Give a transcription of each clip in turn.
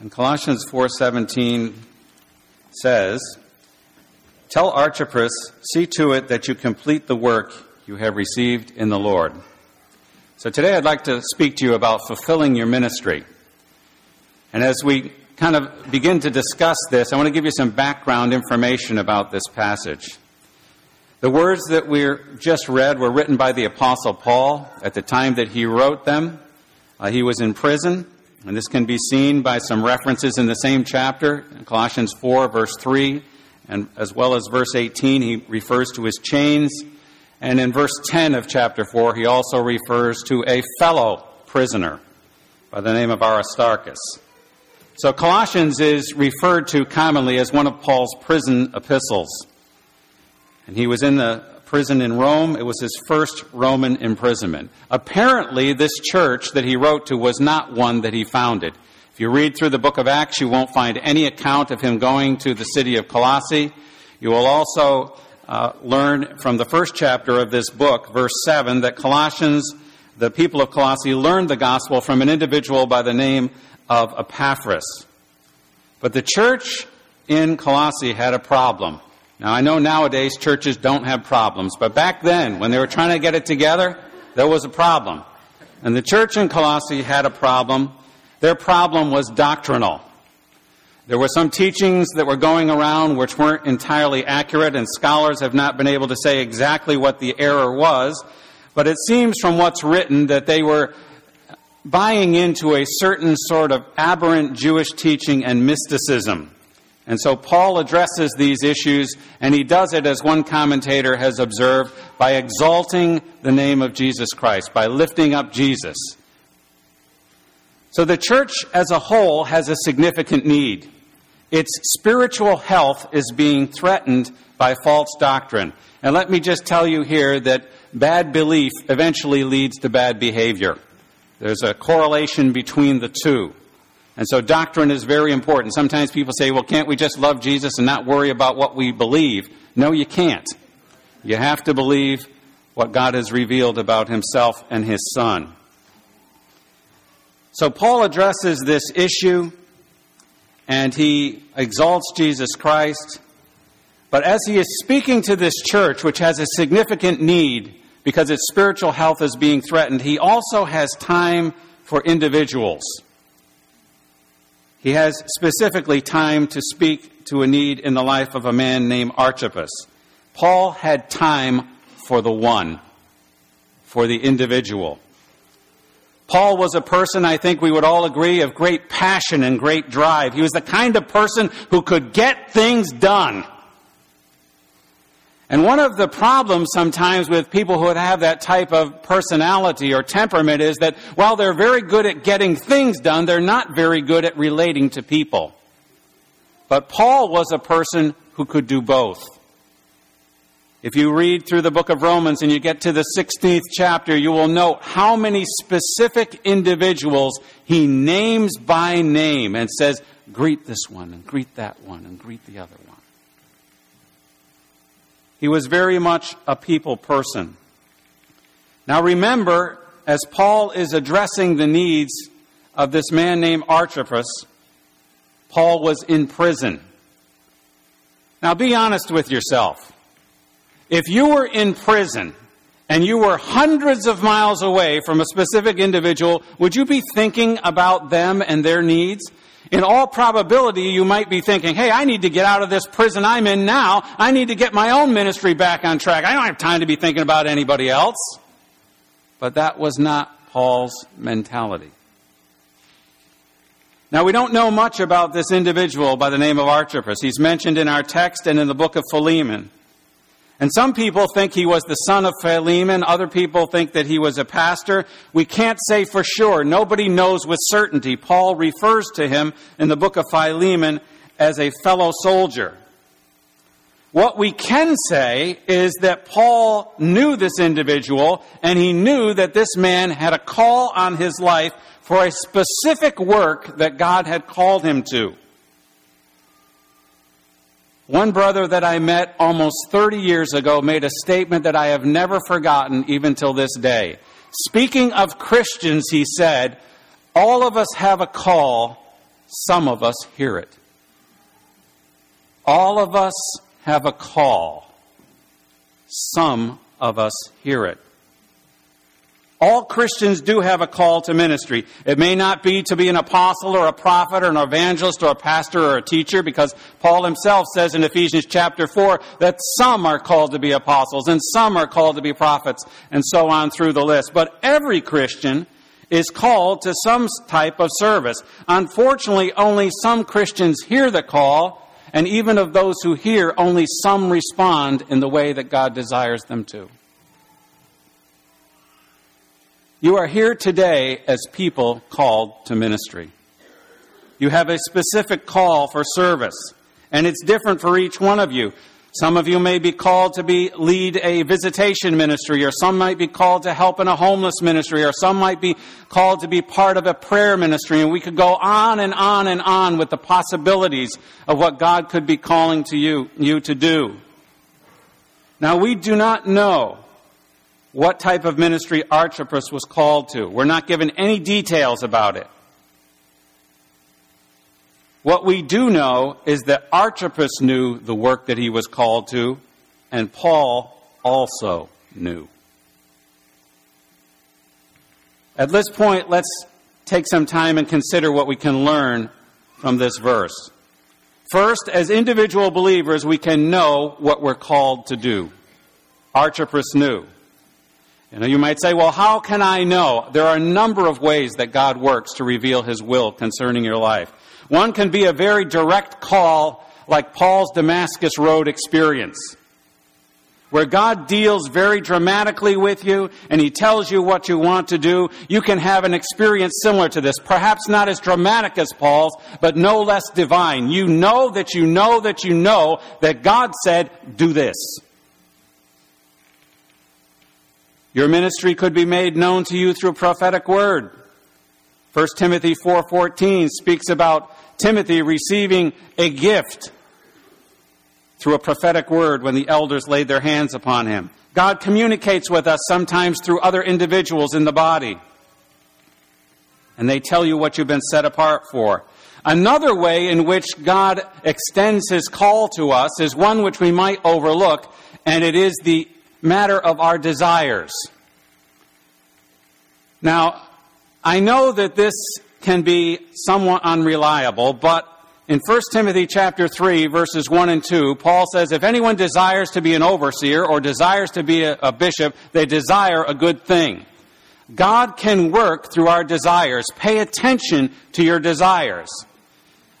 And Colossians 4:17 says, "Tell Archippus, see to it that you complete the work you have received in the Lord." So today I'd like to speak to you about fulfilling your ministry. And as we kind of begin to discuss this, I want to give you some background information about this passage. The words that we just read were written by the Apostle Paul at the time that he wrote them. Uh, he was in prison, and this can be seen by some references in the same chapter, Colossians 4, verse 3, and as well as verse 18, he refers to his chains. And in verse 10 of chapter 4, he also refers to a fellow prisoner by the name of Aristarchus. So Colossians is referred to commonly as one of Paul's prison epistles. And he was in the prison in Rome. It was his first Roman imprisonment. Apparently, this church that he wrote to was not one that he founded. If you read through the book of Acts, you won't find any account of him going to the city of Colossae. You will also uh, learn from the first chapter of this book, verse 7, that Colossians, the people of Colossae, learned the gospel from an individual by the name of Epaphras. But the church in Colossae had a problem. Now, I know nowadays churches don't have problems, but back then, when they were trying to get it together, there was a problem. And the church in Colossae had a problem. Their problem was doctrinal. There were some teachings that were going around which weren't entirely accurate, and scholars have not been able to say exactly what the error was. But it seems from what's written that they were buying into a certain sort of aberrant Jewish teaching and mysticism. And so Paul addresses these issues, and he does it, as one commentator has observed, by exalting the name of Jesus Christ, by lifting up Jesus. So the church as a whole has a significant need. Its spiritual health is being threatened by false doctrine. And let me just tell you here that bad belief eventually leads to bad behavior. There's a correlation between the two. And so doctrine is very important. Sometimes people say, well, can't we just love Jesus and not worry about what we believe? No, you can't. You have to believe what God has revealed about himself and his son. So Paul addresses this issue and he exalts Jesus Christ. But as he is speaking to this church, which has a significant need because its spiritual health is being threatened, he also has time for individuals. He has specifically time to speak to a need in the life of a man named Archippus. Paul had time for the one, for the individual. Paul was a person, I think we would all agree, of great passion and great drive. He was the kind of person who could get things done. And one of the problems sometimes with people who have that type of personality or temperament is that while they're very good at getting things done, they're not very good at relating to people. But Paul was a person who could do both. If you read through the book of Romans and you get to the 16th chapter, you will note how many specific individuals he names by name and says, greet this one and greet that one and greet the other one. He was very much a people person. Now remember, as Paul is addressing the needs of this man named Archippus, Paul was in prison. Now be honest with yourself. If you were in prison and you were hundreds of miles away from a specific individual, would you be thinking about them and their needs? in all probability, you might be thinking, hey, I need to get out of this prison I'm in now. I need to get my own ministry back on track. I don't have time to be thinking about anybody else. But that was not Paul's mentality. Now, we don't know much about this individual by the name of Archippus. He's mentioned in our text and in the book of Philemon. And some people think he was the son of Philemon. Other people think that he was a pastor. We can't say for sure. Nobody knows with certainty. Paul refers to him in the book of Philemon as a fellow soldier. What we can say is that Paul knew this individual and he knew that this man had a call on his life for a specific work that God had called him to. One brother that I met almost 30 years ago made a statement that I have never forgotten even till this day. Speaking of Christians, he said, All of us have a call some of us hear it. All of us have a call. Some of us hear it. All Christians do have a call to ministry. It may not be to be an apostle or a prophet or an evangelist or a pastor or a teacher because Paul himself says in Ephesians chapter 4 that some are called to be apostles and some are called to be prophets and so on through the list. But every Christian is called to some type of service. Unfortunately, only some Christians hear the call and even of those who hear, only some respond in the way that God desires them to. You are here today as people called to ministry. You have a specific call for service, and it's different for each one of you. Some of you may be called to be lead a visitation ministry, or some might be called to help in a homeless ministry, or some might be called to be part of a prayer ministry, and we could go on and on and on with the possibilities of what God could be calling to you, you to do. Now we do not know what type of ministry Archippus was called to. We're not given any details about it. What we do know is that Archippus knew the work that he was called to, and Paul also knew. At this point, let's take some time and consider what we can learn from this verse. First, as individual believers, we can know what we're called to do. Archippus knew. You might say, well, how can I know? There are a number of ways that God works to reveal His will concerning your life. One can be a very direct call, like Paul's Damascus Road experience, where God deals very dramatically with you and He tells you what you want to do. You can have an experience similar to this, perhaps not as dramatic as Paul's, but no less divine. You know that you know that you know that God said, do this. Your ministry could be made known to you through a prophetic word. 1 Timothy 4:14 speaks about Timothy receiving a gift through a prophetic word when the elders laid their hands upon him. God communicates with us sometimes through other individuals in the body. And they tell you what you've been set apart for. Another way in which God extends his call to us is one which we might overlook, and it is the matter of our desires. Now, I know that this can be somewhat unreliable, but in 1 Timothy chapter 3 verses 1 and 2, Paul says, if anyone desires to be an overseer or desires to be a, a bishop, they desire a good thing. God can work through our desires. Pay attention to your desires.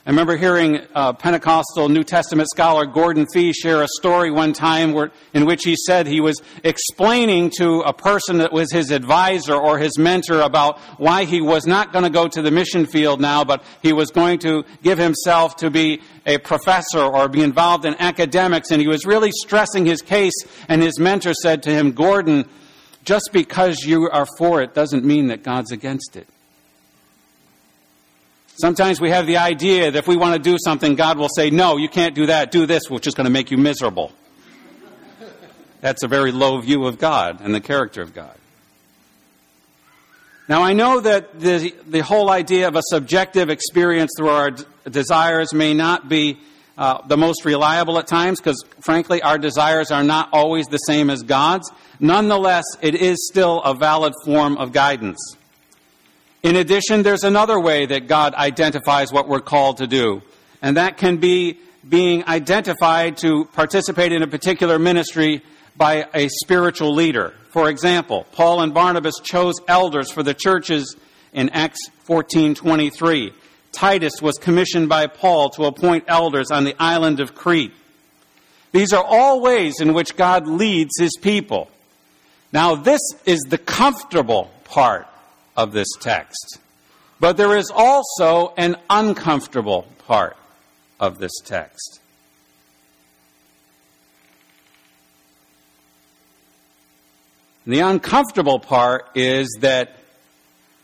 I remember hearing uh, Pentecostal New Testament scholar Gordon Fee share a story one time where, in which he said he was explaining to a person that was his advisor or his mentor about why he was not going to go to the mission field now, but he was going to give himself to be a professor or be involved in academics. And he was really stressing his case, and his mentor said to him, Gordon, just because you are for it doesn't mean that God's against it. Sometimes we have the idea that if we want to do something, God will say, No, you can't do that, do this, which is going to make you miserable. That's a very low view of God and the character of God. Now, I know that the, the whole idea of a subjective experience through our d- desires may not be uh, the most reliable at times because, frankly, our desires are not always the same as God's. Nonetheless, it is still a valid form of guidance. In addition, there's another way that God identifies what we're called to do, and that can be being identified to participate in a particular ministry by a spiritual leader. For example, Paul and Barnabas chose elders for the churches in Acts 14:23. Titus was commissioned by Paul to appoint elders on the island of Crete. These are all ways in which God leads his people. Now, this is the comfortable part of this text. But there is also an uncomfortable part of this text. And the uncomfortable part is that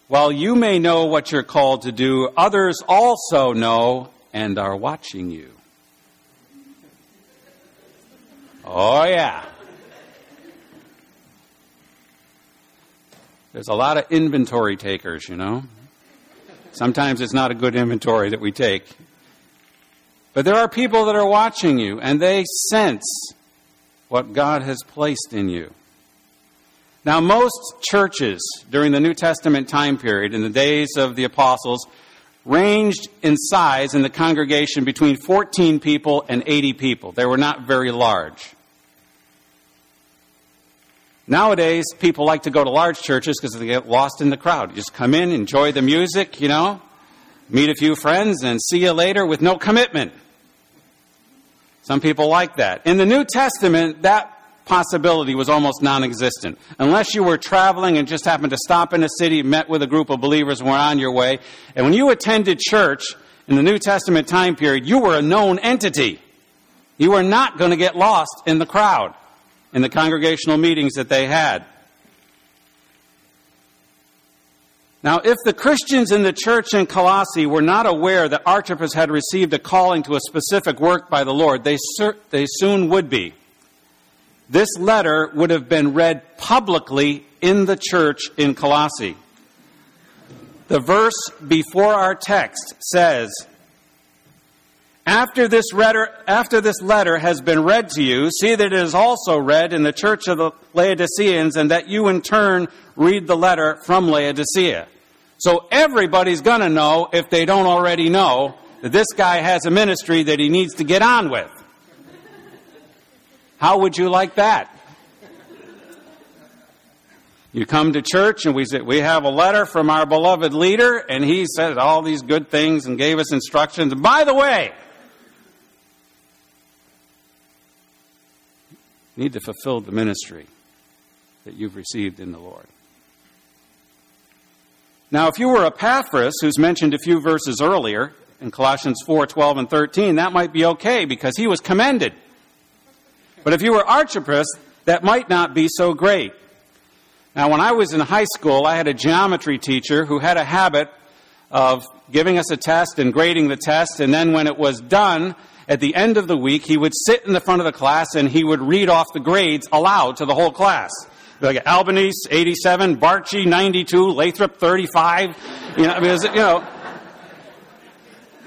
while you may know what you're called to do, others also know and are watching you. Oh, yeah. There's a lot of inventory takers, you know. Sometimes it's not a good inventory that we take. But there are people that are watching you, and they sense what God has placed in you. Now, most churches during the New Testament time period, in the days of the apostles, ranged in size in the congregation between 14 people and 80 people. They were not very large. Nowadays, people like to go to large churches because they get lost in the crowd. You just come in, enjoy the music, you know, meet a few friends, and see you later with no commitment. Some people like that. In the New Testament, that possibility was almost non existent. Unless you were traveling and just happened to stop in a city, met with a group of believers, and were on your way. And when you attended church in the New Testament time period, you were a known entity. You were not going to get lost in the crowd in the congregational meetings that they had. Now, if the Christians in the church in Colossae were not aware that Archippus had received a calling to a specific work by the Lord, they, they soon would be. This letter would have been read publicly in the church in Colossae. The verse before our text says, after this, letter, after this letter has been read to you, see that it is also read in the church of the Laodiceans, and that you in turn read the letter from Laodicea. So everybody's going to know, if they don't already know, that this guy has a ministry that he needs to get on with. How would you like that? You come to church and we say, we have a letter from our beloved leader and he said all these good things and gave us instructions. And by the way, need to fulfill the ministry that you've received in the Lord. Now, if you were Epaphras, who's mentioned a few verses earlier in Colossians 4 12 and 13, that might be okay because he was commended. But if you were Archippus, that might not be so great. Now, when I was in high school, I had a geometry teacher who had a habit of giving us a test and grading the test, and then when it was done, at the end of the week, he would sit in the front of the class and he would read off the grades aloud to the whole class. Like Albanese, 87, Barchi, 92, Lathrop, 35. You know, you know,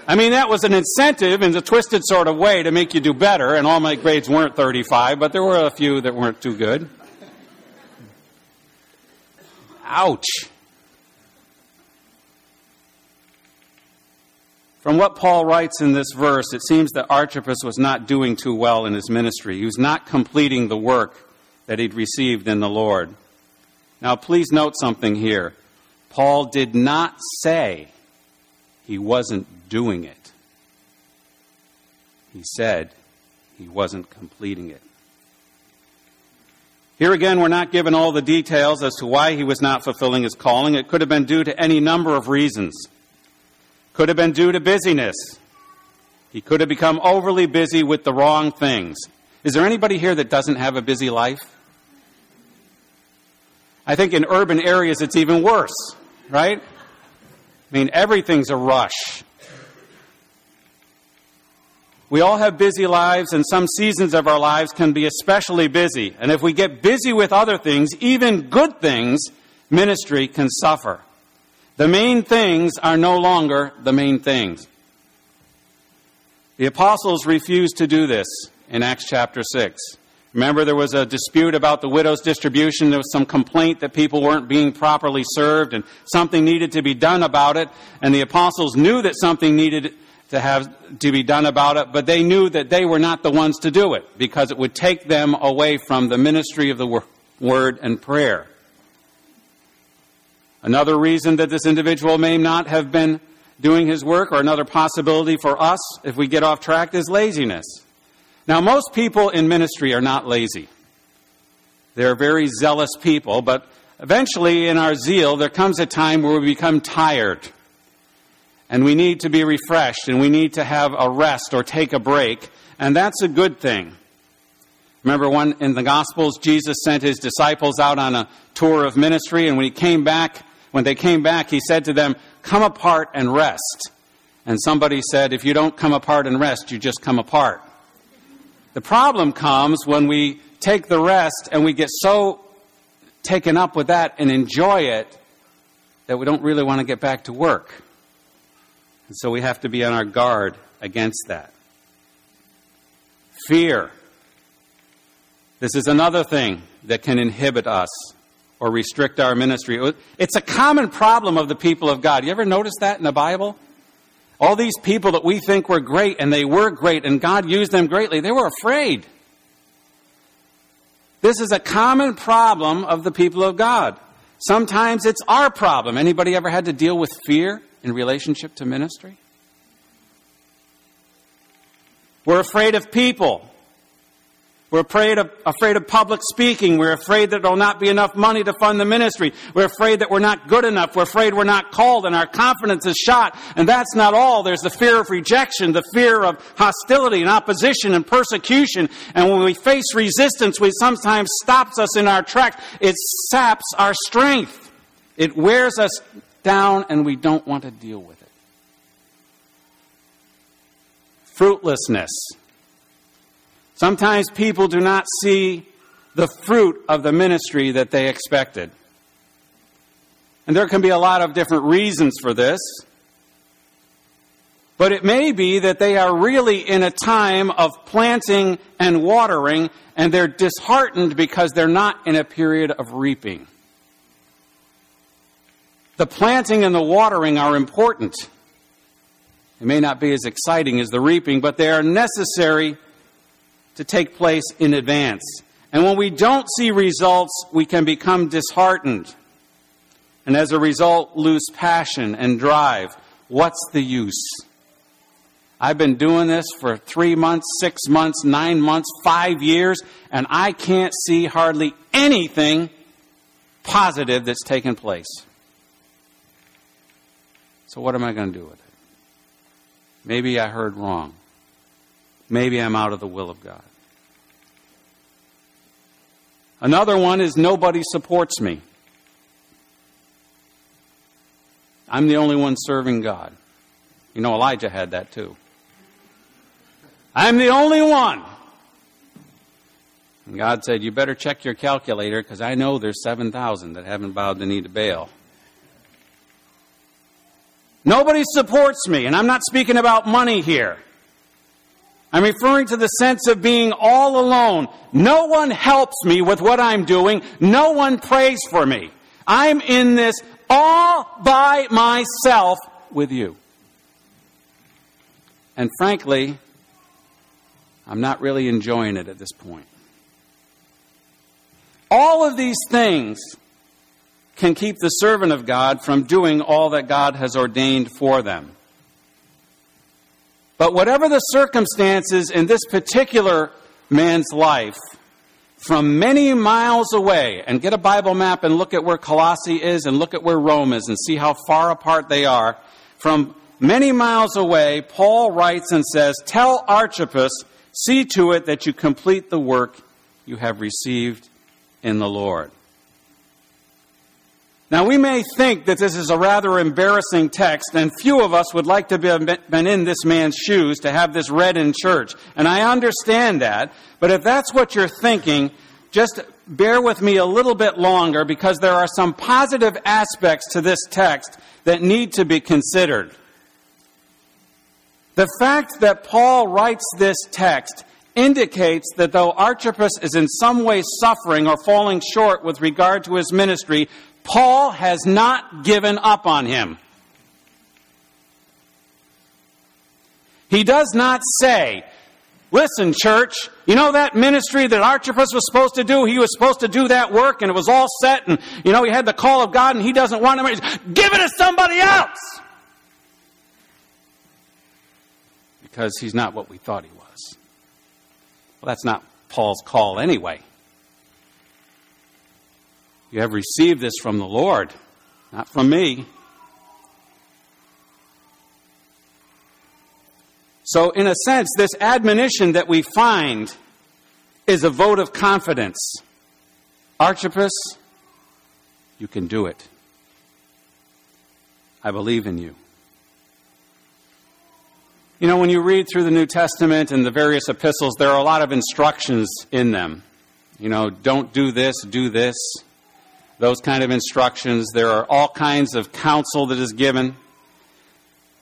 I mean, that was an incentive in a twisted sort of way to make you do better, and all my grades weren't 35, but there were a few that weren't too good. Ouch. From what Paul writes in this verse, it seems that Archippus was not doing too well in his ministry. He was not completing the work that he'd received in the Lord. Now, please note something here. Paul did not say he wasn't doing it, he said he wasn't completing it. Here again, we're not given all the details as to why he was not fulfilling his calling. It could have been due to any number of reasons. Could have been due to busyness. He could have become overly busy with the wrong things. Is there anybody here that doesn't have a busy life? I think in urban areas it's even worse, right? I mean, everything's a rush. We all have busy lives, and some seasons of our lives can be especially busy. And if we get busy with other things, even good things, ministry can suffer. The main things are no longer the main things. The apostles refused to do this in Acts chapter 6. Remember, there was a dispute about the widow's distribution. There was some complaint that people weren't being properly served, and something needed to be done about it. And the apostles knew that something needed to have to be done about it, but they knew that they were not the ones to do it because it would take them away from the ministry of the word and prayer. Another reason that this individual may not have been doing his work, or another possibility for us if we get off track, is laziness. Now, most people in ministry are not lazy. They're very zealous people, but eventually in our zeal, there comes a time where we become tired. And we need to be refreshed, and we need to have a rest or take a break, and that's a good thing. Remember one in the Gospels, Jesus sent his disciples out on a tour of ministry, and when he came back, when they came back, he said to them, Come apart and rest. And somebody said, If you don't come apart and rest, you just come apart. The problem comes when we take the rest and we get so taken up with that and enjoy it that we don't really want to get back to work. And so we have to be on our guard against that. Fear. This is another thing that can inhibit us or restrict our ministry. It's a common problem of the people of God. You ever notice that in the Bible? All these people that we think were great, and they were great, and God used them greatly, they were afraid. This is a common problem of the people of God. Sometimes it's our problem. Anybody ever had to deal with fear in relationship to ministry? We're afraid of people. We're afraid of, afraid of public speaking. We're afraid that there'll not be enough money to fund the ministry. We're afraid that we're not good enough. We're afraid we're not called and our confidence is shot. And that's not all. There's the fear of rejection, the fear of hostility and opposition and persecution. And when we face resistance, which sometimes stops us in our tracks, it saps our strength. It wears us down and we don't want to deal with it. Fruitlessness. Sometimes people do not see the fruit of the ministry that they expected. And there can be a lot of different reasons for this. But it may be that they are really in a time of planting and watering, and they're disheartened because they're not in a period of reaping. The planting and the watering are important. It may not be as exciting as the reaping, but they are necessary to take place in advance. And when we don't see results, we can become disheartened. And as a result, lose passion and drive. What's the use? I've been doing this for three months, six months, nine months, five years, and I can't see hardly anything positive that's taken place. So, what am I going to do with it? Maybe I heard wrong. Maybe I'm out of the will of God. Another one is nobody supports me. I'm the only one serving God. You know, Elijah had that too. I'm the only one. And God said, You better check your calculator because I know there's 7,000 that haven't bowed the knee to Baal. Nobody supports me, and I'm not speaking about money here. I'm referring to the sense of being all alone. No one helps me with what I'm doing. No one prays for me. I'm in this all by myself with you. And frankly, I'm not really enjoying it at this point. All of these things can keep the servant of God from doing all that God has ordained for them. But whatever the circumstances in this particular man's life, from many miles away, and get a Bible map and look at where Colossae is and look at where Rome is and see how far apart they are. From many miles away, Paul writes and says, Tell Archippus, see to it that you complete the work you have received in the Lord. Now, we may think that this is a rather embarrassing text, and few of us would like to have been in this man's shoes to have this read in church. And I understand that, but if that's what you're thinking, just bear with me a little bit longer because there are some positive aspects to this text that need to be considered. The fact that Paul writes this text indicates that though Archippus is in some way suffering or falling short with regard to his ministry, Paul has not given up on him. He does not say, Listen, church, you know that ministry that Archippus was supposed to do? He was supposed to do that work and it was all set and, you know, he had the call of God and he doesn't want him. Give it to somebody else! Because he's not what we thought he was. Well, that's not Paul's call anyway. You have received this from the Lord, not from me. So, in a sense, this admonition that we find is a vote of confidence. Archippus, you can do it. I believe in you. You know, when you read through the New Testament and the various epistles, there are a lot of instructions in them. You know, don't do this, do this those kind of instructions. There are all kinds of counsel that is given.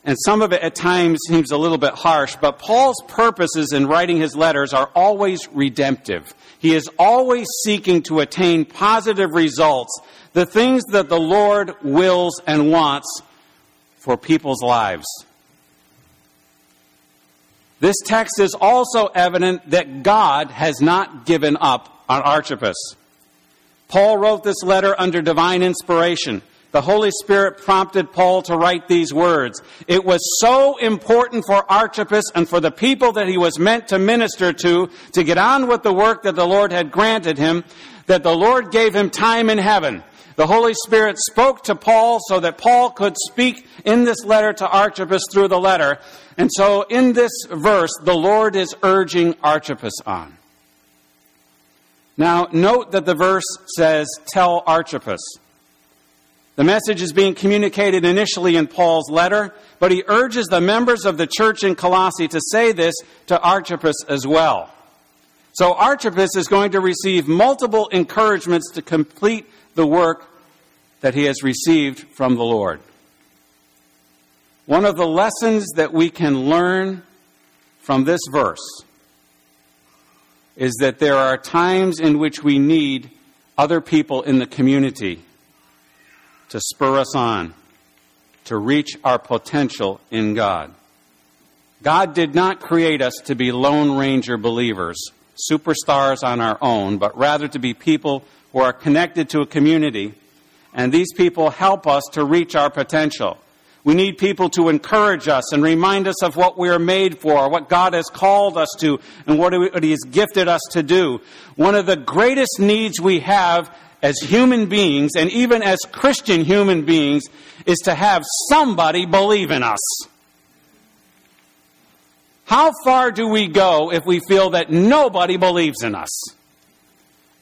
and some of it at times seems a little bit harsh, but Paul's purposes in writing his letters are always redemptive. He is always seeking to attain positive results, the things that the Lord wills and wants for people's lives. This text is also evident that God has not given up on Archippus. Paul wrote this letter under divine inspiration. The Holy Spirit prompted Paul to write these words. It was so important for Archippus and for the people that he was meant to minister to to get on with the work that the Lord had granted him that the Lord gave him time in heaven. The Holy Spirit spoke to Paul so that Paul could speak in this letter to Archippus through the letter. And so in this verse, the Lord is urging Archippus on. Now, note that the verse says, Tell Archippus. The message is being communicated initially in Paul's letter, but he urges the members of the church in Colossae to say this to Archippus as well. So Archippus is going to receive multiple encouragements to complete the work that he has received from the Lord. One of the lessons that we can learn from this verse is that there are times in which we need other people in the community to spur us on, to reach our potential in God. God did not create us to be Lone Ranger believers, superstars on our own, but rather to be people who are connected to a community, and these people help us to reach our potential. We need people to encourage us and remind us of what we are made for, what God has called us to, and what He has gifted us to do. One of the greatest needs we have as human beings, and even as Christian human beings, is to have somebody believe in us. How far do we go if we feel that nobody believes in us?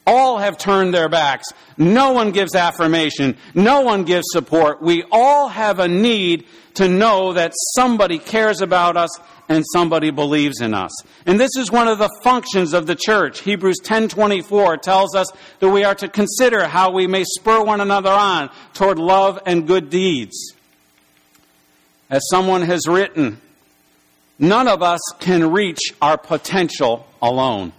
All have turned their backs. No one gives affirmation. No one gives support. We all have a need to know that somebody cares about us and somebody believes in us. And this is one of the functions of the church. Hebrews 10:24 tells us that we are to consider how we may spur one another on toward love and good deeds. As someone has written, none of us can reach our potential alone.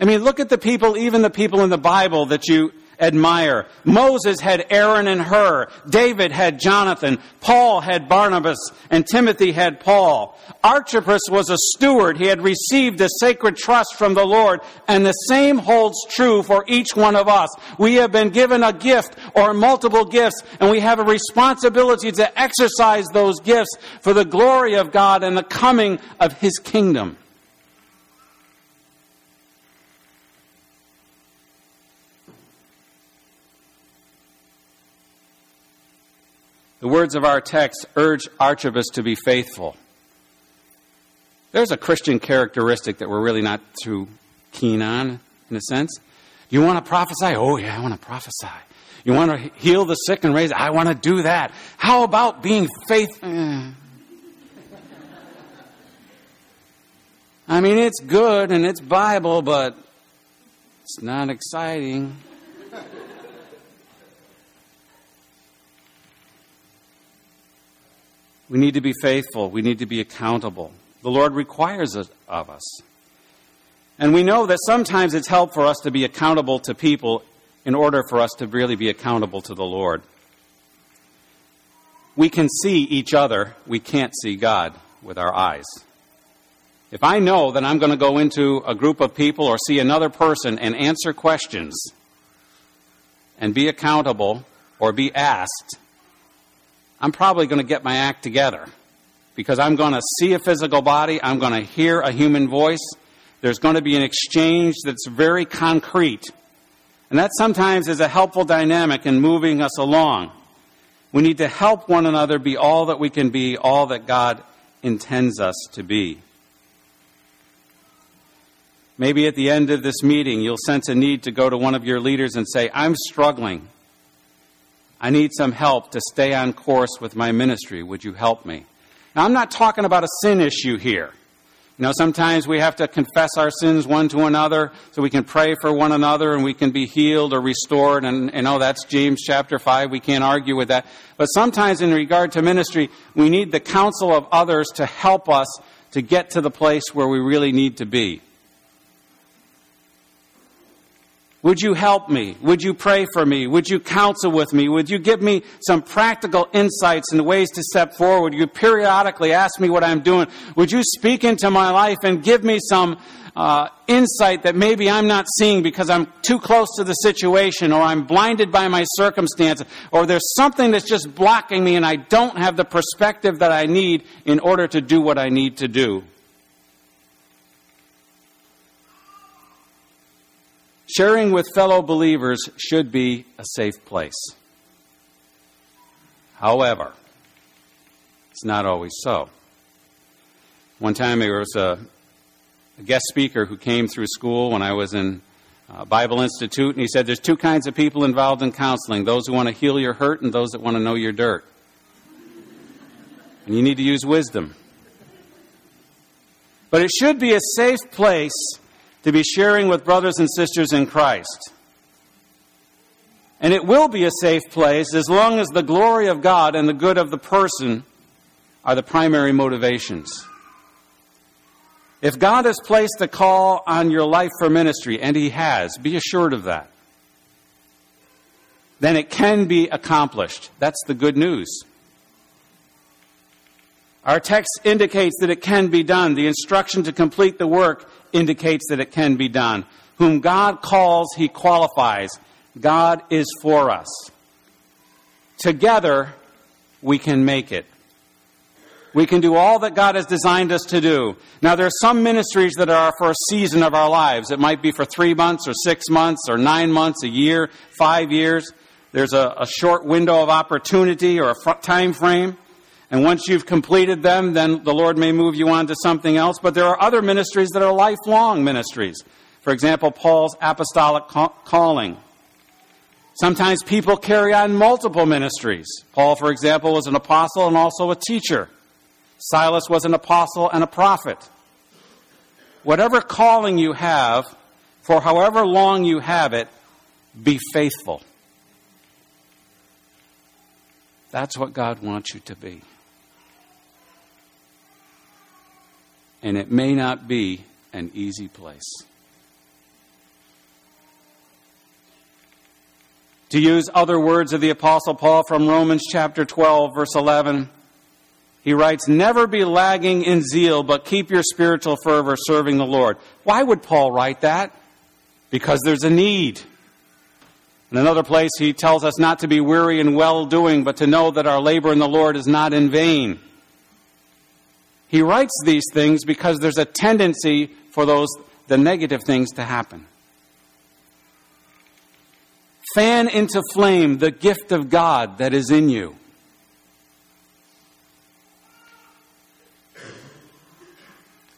I mean, look at the people, even the people in the Bible that you admire. Moses had Aaron and Hur. David had Jonathan. Paul had Barnabas. And Timothy had Paul. Archippus was a steward. He had received a sacred trust from the Lord. And the same holds true for each one of us. We have been given a gift or multiple gifts, and we have a responsibility to exercise those gifts for the glory of God and the coming of His kingdom. Words of our text urge Archippus to be faithful. There's a Christian characteristic that we're really not too keen on, in a sense. You want to prophesy? Oh, yeah, I want to prophesy. You want to heal the sick and raise? I want to do that. How about being faithful? Eh. I mean, it's good and it's Bible, but it's not exciting. We need to be faithful. We need to be accountable. The Lord requires it of us. And we know that sometimes it's helpful for us to be accountable to people in order for us to really be accountable to the Lord. We can see each other, we can't see God with our eyes. If I know that I'm going to go into a group of people or see another person and answer questions and be accountable or be asked, I'm probably going to get my act together because I'm going to see a physical body, I'm going to hear a human voice, there's going to be an exchange that's very concrete. And that sometimes is a helpful dynamic in moving us along. We need to help one another be all that we can be, all that God intends us to be. Maybe at the end of this meeting, you'll sense a need to go to one of your leaders and say, I'm struggling. I need some help to stay on course with my ministry. Would you help me? Now, I'm not talking about a sin issue here. You know, sometimes we have to confess our sins one to another so we can pray for one another and we can be healed or restored. And, and oh, that's James chapter 5. We can't argue with that. But sometimes in regard to ministry, we need the counsel of others to help us to get to the place where we really need to be. Would you help me? Would you pray for me? Would you counsel with me? Would you give me some practical insights and ways to step forward? You periodically ask me what I'm doing? Would you speak into my life and give me some uh, insight that maybe I'm not seeing because I'm too close to the situation or I'm blinded by my circumstances or there's something that's just blocking me and I don't have the perspective that I need in order to do what I need to do? Sharing with fellow believers should be a safe place. However, it's not always so. One time there was a, a guest speaker who came through school when I was in uh, Bible Institute, and he said there's two kinds of people involved in counseling those who want to heal your hurt and those that want to know your dirt. And you need to use wisdom. But it should be a safe place to be sharing with brothers and sisters in Christ. And it will be a safe place as long as the glory of God and the good of the person are the primary motivations. If God has placed a call on your life for ministry, and He has, be assured of that, then it can be accomplished. That's the good news. Our text indicates that it can be done. The instruction to complete the work indicates that it can be done. Whom God calls, he qualifies. God is for us. Together, we can make it. We can do all that God has designed us to do. Now, there are some ministries that are for a season of our lives. It might be for three months or six months or nine months, a year, five years. There's a, a short window of opportunity or a time frame. And once you've completed them, then the Lord may move you on to something else. But there are other ministries that are lifelong ministries. For example, Paul's apostolic calling. Sometimes people carry on multiple ministries. Paul, for example, was an apostle and also a teacher. Silas was an apostle and a prophet. Whatever calling you have, for however long you have it, be faithful. That's what God wants you to be. And it may not be an easy place. To use other words of the Apostle Paul from Romans chapter 12, verse 11, he writes, Never be lagging in zeal, but keep your spiritual fervor serving the Lord. Why would Paul write that? Because there's a need. In another place, he tells us not to be weary in well doing, but to know that our labor in the Lord is not in vain. He writes these things because there's a tendency for those the negative things to happen. Fan into flame the gift of God that is in you.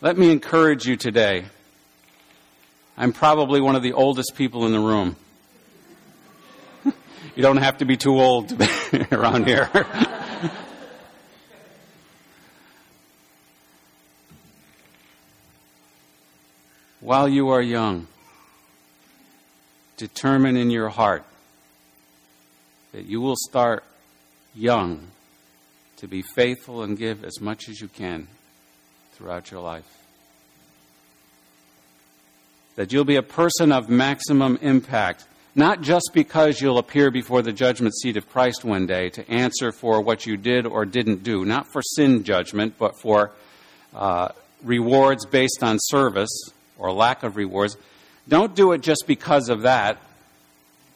Let me encourage you today. I'm probably one of the oldest people in the room. you don't have to be too old to around here. while you are young, determine in your heart that you will start young to be faithful and give as much as you can throughout your life. That you'll be a person of maximum impact, not just because you'll appear before the judgment seat of Christ one day to answer for what you did or didn't do, not for sin judgment, but for uh, rewards based on service or lack of rewards. Don't do it just because of that,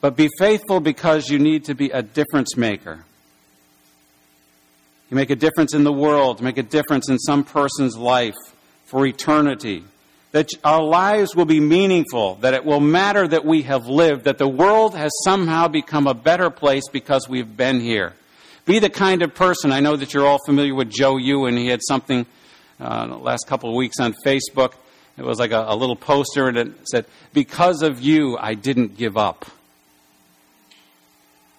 but be faithful because you need to be a difference maker. You make a difference in the world, make a difference in some person's life for eternity. That our lives will be meaningful, that it will matter that we have lived, that the world has somehow become a better place because we've been here. Be the kind of person, I know that you're all familiar with Joe Ewan. He had something uh, last couple of weeks on Facebook it was like a, a little poster, and it said, Because of you, I didn't give up.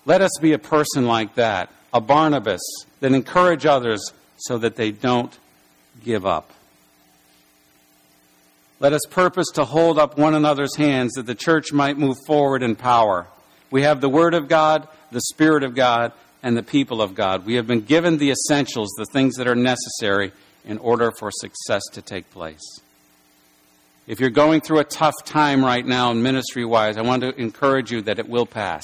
Let us be a person like that, a Barnabas, that encourage others so that they don't give up. Let us purpose to hold up one another's hands that the church might move forward in power. We have the Word of God, the Spirit of God, and the people of God. We have been given the essentials, the things that are necessary in order for success to take place. If you're going through a tough time right now, ministry wise, I want to encourage you that it will pass.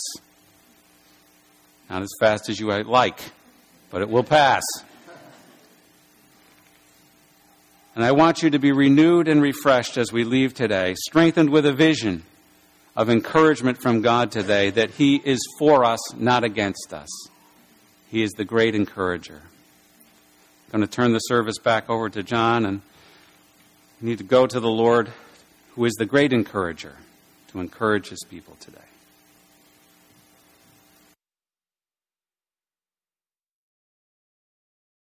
Not as fast as you might like, but it will pass. And I want you to be renewed and refreshed as we leave today, strengthened with a vision of encouragement from God today that He is for us, not against us. He is the great encourager. I'm going to turn the service back over to John, and we need to go to the Lord, who is the great encourager, to encourage His people today.